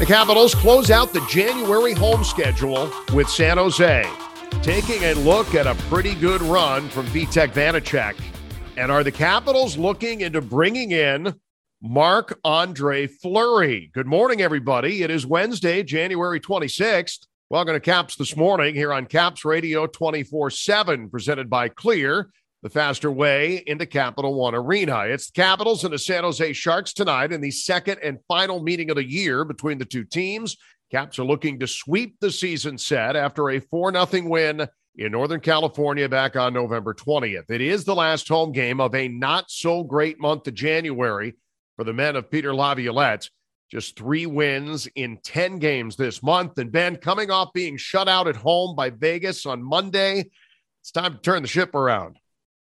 The Capitals close out the January home schedule with San Jose, taking a look at a pretty good run from Vitek Vanecek. And are the Capitals looking into bringing in Marc Andre Fleury? Good morning, everybody. It is Wednesday, January 26th. Welcome to Caps this morning here on Caps Radio 24 7, presented by Clear the faster way into Capital One Arena. It's the Capitals and the San Jose Sharks tonight in the second and final meeting of the year between the two teams. Caps are looking to sweep the season set after a 4 0 win in Northern California back on November 20th. It is the last home game of a not so great month of January for the men of Peter Laviolette. Just three wins in 10 games this month. And Ben, coming off being shut out at home by Vegas on Monday, it's time to turn the ship around.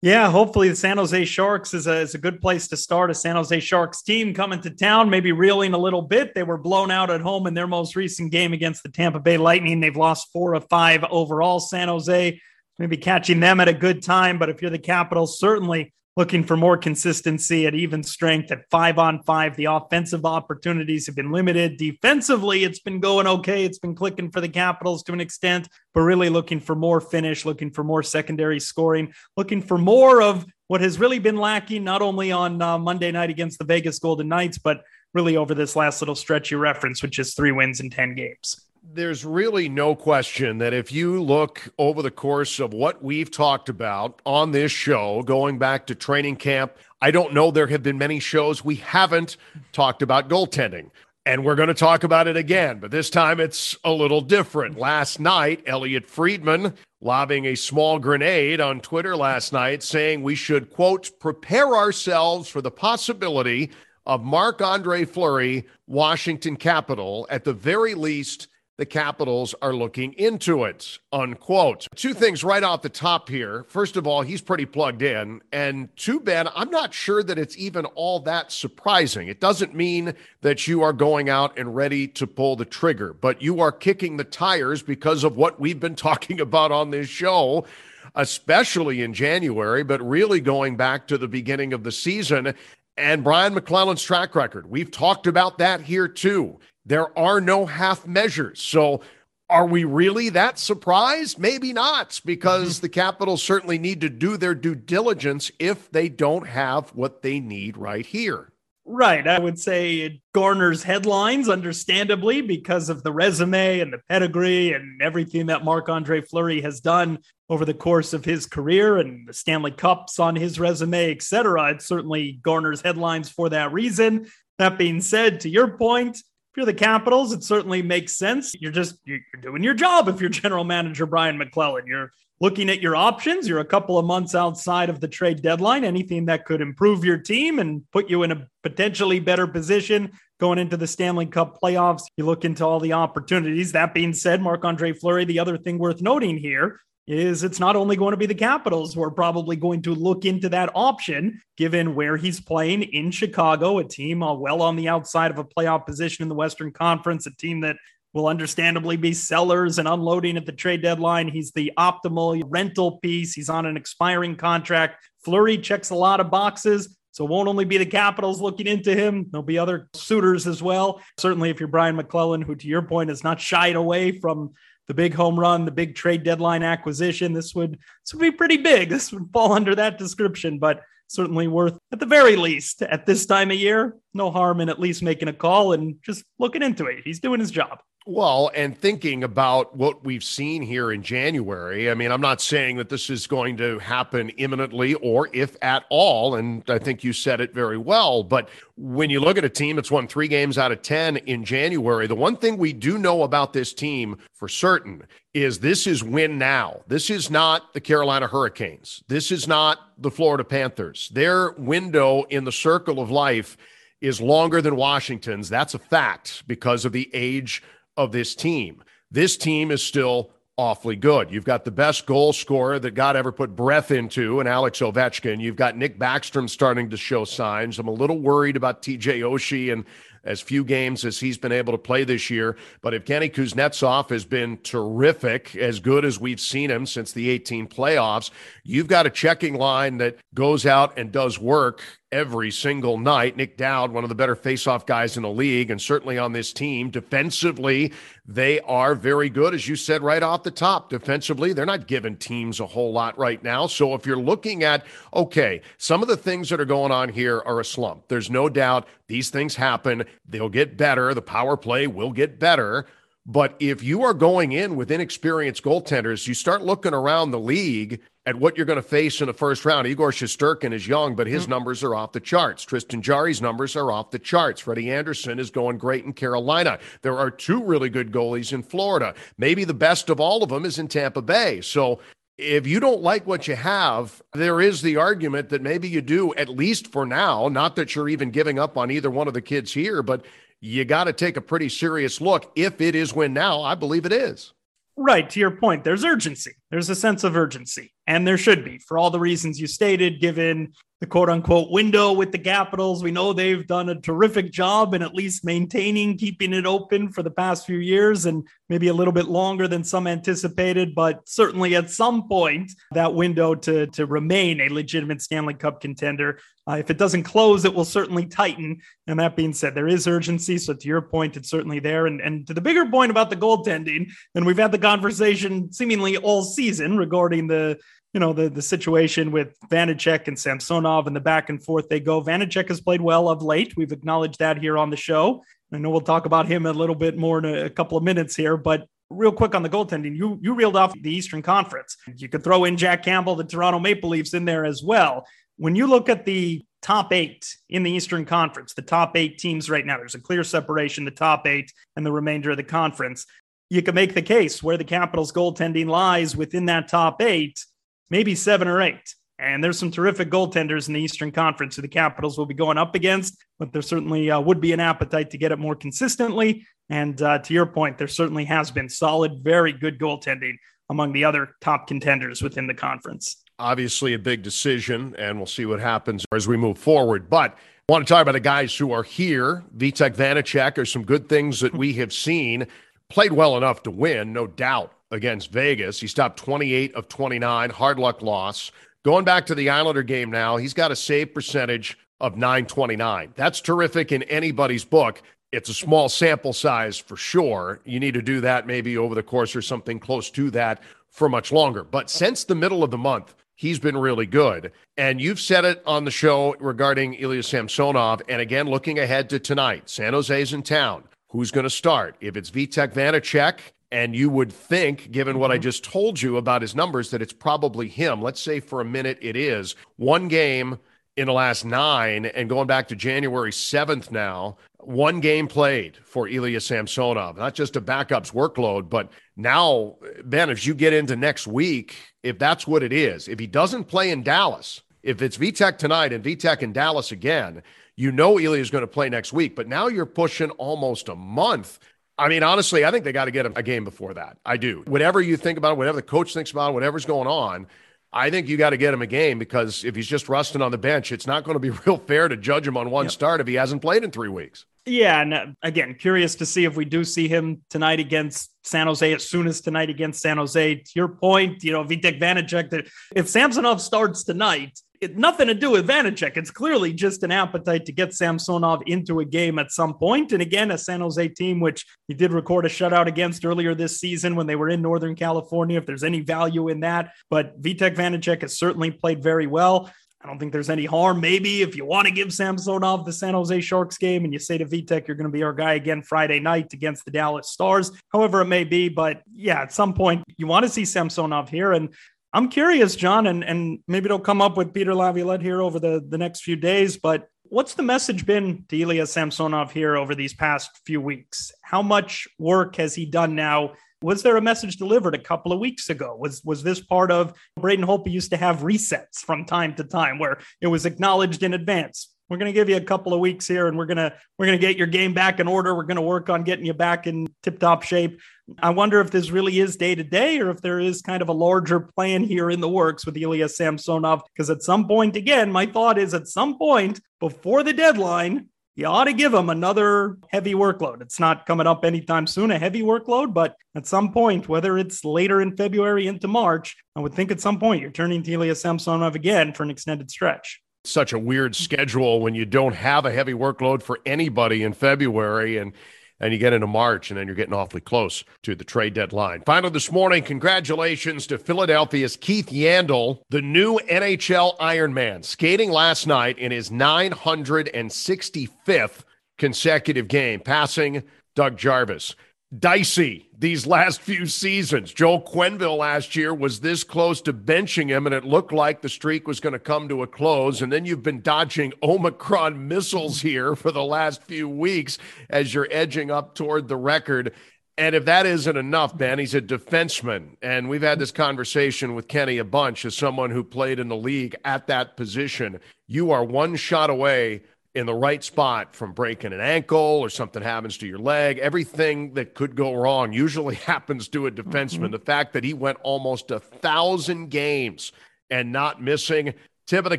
Yeah, hopefully the San Jose Sharks is a, is a good place to start. A San Jose Sharks team coming to town, maybe reeling a little bit. They were blown out at home in their most recent game against the Tampa Bay Lightning. They've lost four of five overall. San Jose maybe catching them at a good time, but if you're the Capitals, certainly looking for more consistency at even strength at five on five. The offensive opportunities have been limited. Defensively, it's been going okay. It's been clicking for the Capitals to an extent, but really looking for more finish, looking for more secondary scoring, looking for more of what has really been lacking, not only on uh, Monday night against the Vegas Golden Knights, but really over this last little stretch you referenced, which is three wins in 10 games there's really no question that if you look over the course of what we've talked about on this show, going back to training camp, I don't know there have been many shows we haven't talked about goaltending. And we're going to talk about it again, but this time it's a little different. Last night, Elliot Friedman lobbing a small grenade on Twitter last night saying we should, quote, prepare ourselves for the possibility of Marc Andre Fleury, Washington Capital, at the very least the Capitals are looking into it, unquote. Two things right off the top here. First of all, he's pretty plugged in. And two, Ben, I'm not sure that it's even all that surprising. It doesn't mean that you are going out and ready to pull the trigger, but you are kicking the tires because of what we've been talking about on this show especially in January, but really going back to the beginning of the season and Brian MacLellan's track record. We've talked about that here too. There are no half measures. So are we really that surprised? Maybe not, because mm-hmm. the Capitals certainly need to do their due diligence if they don't have what they need right here. Right. I would say it garners headlines, understandably, because of the resume and the pedigree and everything that Marc Andre Fleury has done over the course of his career and the Stanley Cups on his resume, et cetera. It certainly garners headlines for that reason. That being said, to your point, you're the Capitals, it certainly makes sense. You're just you're doing your job if you're general manager Brian MacLellan. You're looking at your options. You're a couple of months outside of the trade deadline. Anything that could improve your team and put you in a potentially better position going into the Stanley Cup playoffs. You look into all the opportunities. That being said, Marc Andre Fleury, the other thing worth noting here is it's not only going to be the Capitals who are probably going to look into that option, given where he's playing in Chicago, a team uh, well on the outside of a playoff position in the Western Conference, a team that will understandably be sellers and unloading at the trade deadline. He's the optimal rental piece. He's on an expiring contract. Fleury checks a lot of boxes. So it won't only be the Capitals looking into him, there'll be other suitors as well. Certainly, if you're Brian MacLellan, who to your point has not shied away from the big home run, the big trade deadline acquisition. This would this would be pretty big. This would fall under that description, but certainly worth at the very least at this time of year. No harm in at least making a call and just looking into it. He's doing his job. Well, and thinking about what we've seen here in January, I mean, I'm not saying that this is going to happen imminently or if at all. And I think you said it very well. But when you look at a team that's won three games out of 10 in January, the one thing we do know about this team for certain is this is win now. This is not the Carolina Hurricanes. This is not the Florida Panthers. Their window in the circle of life is longer than Washington's. That's a fact because of the age of this team. this team is still awfully good. You've got the best goal scorer that God ever put breath into, and Alex Ovechkin. You've got Nick Backstrom starting to show signs. I'm a little worried about TJ Oshie and as few games as he's been able to play this year. But if Kenny Kuznetsov has been terrific, as good as we've seen him since the 18 playoffs, you've got a checking line that goes out and does work every single night. Nic Dowd, one of the better faceoff guys in the league, and certainly on this team. Defensively, they are very good, as you said right off the top. Defensively, they're not giving teams a whole lot right now. So if you're looking at, okay, some of the things that are going on here are a slump. There's no doubt these things happen. They'll get better. The power play will get better. But if you are going in with inexperienced goaltenders, you start looking around the league at what you're going to face in the first round. Igor Shesterkin is young, but his mm-hmm. numbers are off the charts. Tristan Jarry's numbers are off the charts. Freddie Andersen is going great in Carolina. There are two really good goalies in Florida. Maybe the best of all of them is in Tampa Bay. So if you don't like what you have, there is the argument that maybe you do, at least for now. Not that you're even giving up on either one of the kids here, but you got to take a pretty serious look. If it is win now, I believe it is. Right. To your point, there's urgency. There's a sense of urgency, and there should be for all the reasons you stated, given the quote unquote window with the Capitals. We know they've done a terrific job in at least maintaining, keeping it open for the past few years and maybe a little bit longer than some anticipated. But certainly at some point, that window to, to remain a legitimate Stanley Cup contender. Uh, if it doesn't close, it will certainly tighten. And that being said, there is urgency. So to your point, it's certainly there. And, and to the bigger point about the goaltending, and we've had the conversation seemingly all season regarding the you know, the, the situation with Vanecek and Samsonov and the back and forth they go. Vanecek has played well of late. We've acknowledged that here on the show. I know we'll talk about him a little bit more in a, a couple of minutes here, but real quick on the goaltending, you you reeled off the Eastern Conference. You could throw in Jack Campbell, the Toronto Maple Leafs in there as well. When you look at the top eight in the Eastern Conference, the top eight teams right now, there's a clear separation, the top eight and the remainder of the conference. You can make the case where the Capitals goaltending lies within that top eight maybe seven or eight. And there's some terrific goaltenders in the Eastern Conference who the Capitals will be going up against, but there certainly uh, would be an appetite to get it more consistently. And uh, to your point, there certainly has been solid, very good goaltending among the other top contenders within the conference. Obviously, a big decision, and we'll see what happens as we move forward. But I want to talk about the guys who are here. Vitek Vanecek are some good things that we have seen. Played well enough to win, no doubt against Vegas. He stopped 28 of 29, hard luck loss. Going back to the Islander game now, he's got a save percentage of 929. That's terrific in anybody's book. It's a small sample size for sure. You need to do that maybe over the course or something close to that for much longer. But since the middle of the month, he's been really good. And you've said it on the show regarding Ilya Samsonov. And again, looking ahead to tonight, San Jose's in town. Who's going to start? If it's Vitek Vanecek, and you would think, given what I mm-hmm. just told you about his numbers, that it's probably him. Let's say for a minute it is. One game in the last nine, and going back to January 7th now, one game played for Ilya Samsonov. Not just a backup's workload, but now, Ben, as you get into next week, if that's what it is, if he doesn't play in Dallas, if it's Vitek tonight and Vitek in Dallas again, you know Ilya is going to play next week. But now you're pushing almost a month I mean, honestly, I think they got to get him a game before that. I do. Whatever you think about it, whatever the coach thinks about it, whatever's going on, I think you got to get him a game because if he's just rusting on the bench, it's not going to be real fair to judge him on one yep. start if he hasn't played in three weeks. Yeah, and uh, again, curious to see if we do see him tonight against San Jose as soon as tonight against San Jose. To your point, you know, Vitek Vanecek, that if Samsonov starts tonight, it, nothing to do with Vanecek. It's clearly just an appetite to get Samsonov into a game at some point. And again, a San Jose team, which he did record a shutout against earlier this season when they were in Northern California, if there's any value in that. But Vitek Vanecek has certainly played very well. I don't think there's any harm. Maybe if you want to give Samsonov the San Jose Sharks game and you say to Vitek, you're going to be our guy again Friday night against the Dallas Stars, however it may be. But yeah, at some point, you want to see Samsonov here. And I'm curious, John, and, and maybe it'll come up with Peter Laviolette here over the, the next few days, but what's the message been to Ilya Samsonov here over these past few weeks? How much work has he done now? Was there a message delivered a couple of weeks ago? Was was this part of Braden Holtby used to have resets from time to time where it was acknowledged in advance? We're going to give you a couple of weeks here and we're going to we're going to get your game back in order. We're going to work on getting you back in tip top shape. I wonder if this really is day to day or if there is kind of a larger plan here in the works with Ilya Samsonov because at some point again my thought is at some point before the deadline you ought to give him another heavy workload. It's not coming up anytime soon, a heavy workload, but at some point, whether it's later in February into March, I would think at some point you're turning to Ilya Samsonov again for an extended stretch such a weird schedule when you don't have a heavy workload for anybody in February and and you get into March and then you're getting awfully close to the trade deadline. Finally this morning, congratulations to Philadelphia's Keith Yandle, the new NHL Ironman, skating last night in his 965th consecutive game, passing Doug Jarvis dicey these last few seasons. Joel Quenneville last year was this close to benching him, and it looked like the streak was going to come to a close. And then you've been dodging Omicron missiles here for the last few weeks as you're edging up toward the record. And if that isn't enough, Ben, he's a defenseman. And we've had this conversation with Kenny a bunch as someone who played in the league at that position. You are one shot away in the right spot from breaking an ankle or something happens to your leg. Everything that could go wrong usually happens to a defenseman. Mm-hmm. The fact that he went almost a thousand games and not missing. Tip of the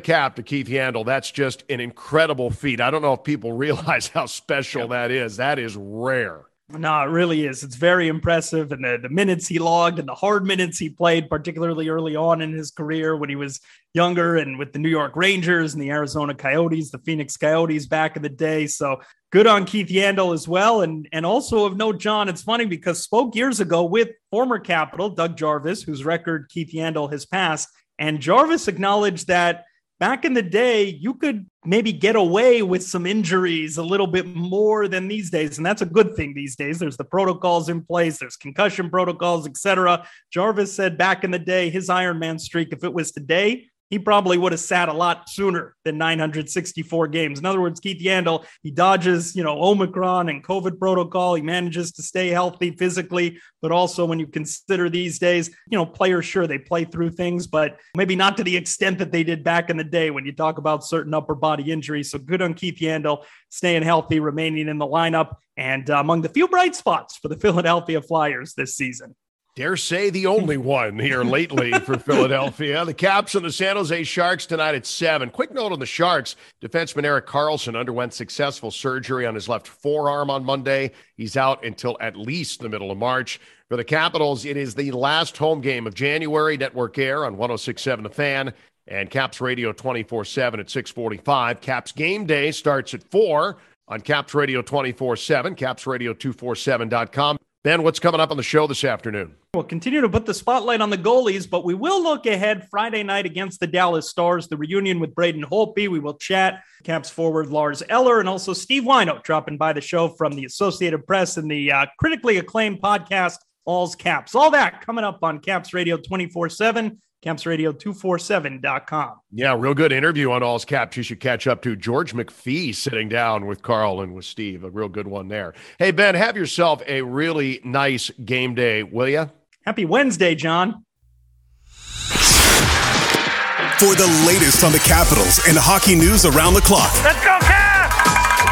cap to Keith Yandle. That's just an incredible feat. I don't know if people realize how special that is. That is rare. No, it really is. It's very impressive. And the, the minutes he logged and the hard minutes he played, particularly early on in his career when he was younger and with the New York Rangers and the Arizona Coyotes, the Phoenix Coyotes back in the day. So good on Keith Yandle as well. And, and also of note, John, it's funny because spoke years ago with former Capital Doug Jarvis, whose record Keith Yandle has passed. And Jarvis acknowledged that back in the day, you could maybe get away with some injuries a little bit more than these days. And that's a good thing these days. There's the protocols in place, there's concussion protocols, etc. Jarvis said back in the day, his Ironman streak, if it was today, he probably would have sat a lot sooner than 964 games. In other words, Keith Yandle, he dodges, you know, Omicron and COVID protocol. He manages to stay healthy physically, but also when you consider these days, you know, players, sure, they play through things, but maybe not to the extent that they did back in the day when you talk about certain upper body injuries. So good on Keith Yandle staying healthy, remaining in the lineup, and uh, among the few bright spots for the Philadelphia Flyers this season dare say the only one here lately for Philadelphia. The Caps and the San Jose Sharks tonight at 7. Quick note on the Sharks defenseman Erik Karlsson underwent successful surgery on his left forearm on Monday. He's out until at least the middle of March. For the Capitals, it is the last home game of January. Network Air on 1067 The Fan and Caps Radio 24 7 at 645. Caps game day starts at 4 on Caps Radio 24 7, capsradio247.com. Ben, what's coming up on the show this afternoon? We'll continue to put the spotlight on the goalies, but we will look ahead Friday night against the Dallas Stars, the reunion with Braden Holtby. We will chat Caps forward Lars Eller and also Steve Whyno dropping by the show from the Associated Press and the uh, critically acclaimed podcast All's Caps. All that coming up on Caps Radio 24 7 capsradio247.com. Yeah, real good interview on All's Caps. You should catch up to George McPhee sitting down with Carl and with Steve. A real good one there. Hey, Ben, have yourself a really nice game day, will you? Happy Wednesday, John. For the latest on the Capitals and hockey news around the clock. Let's go, Caps!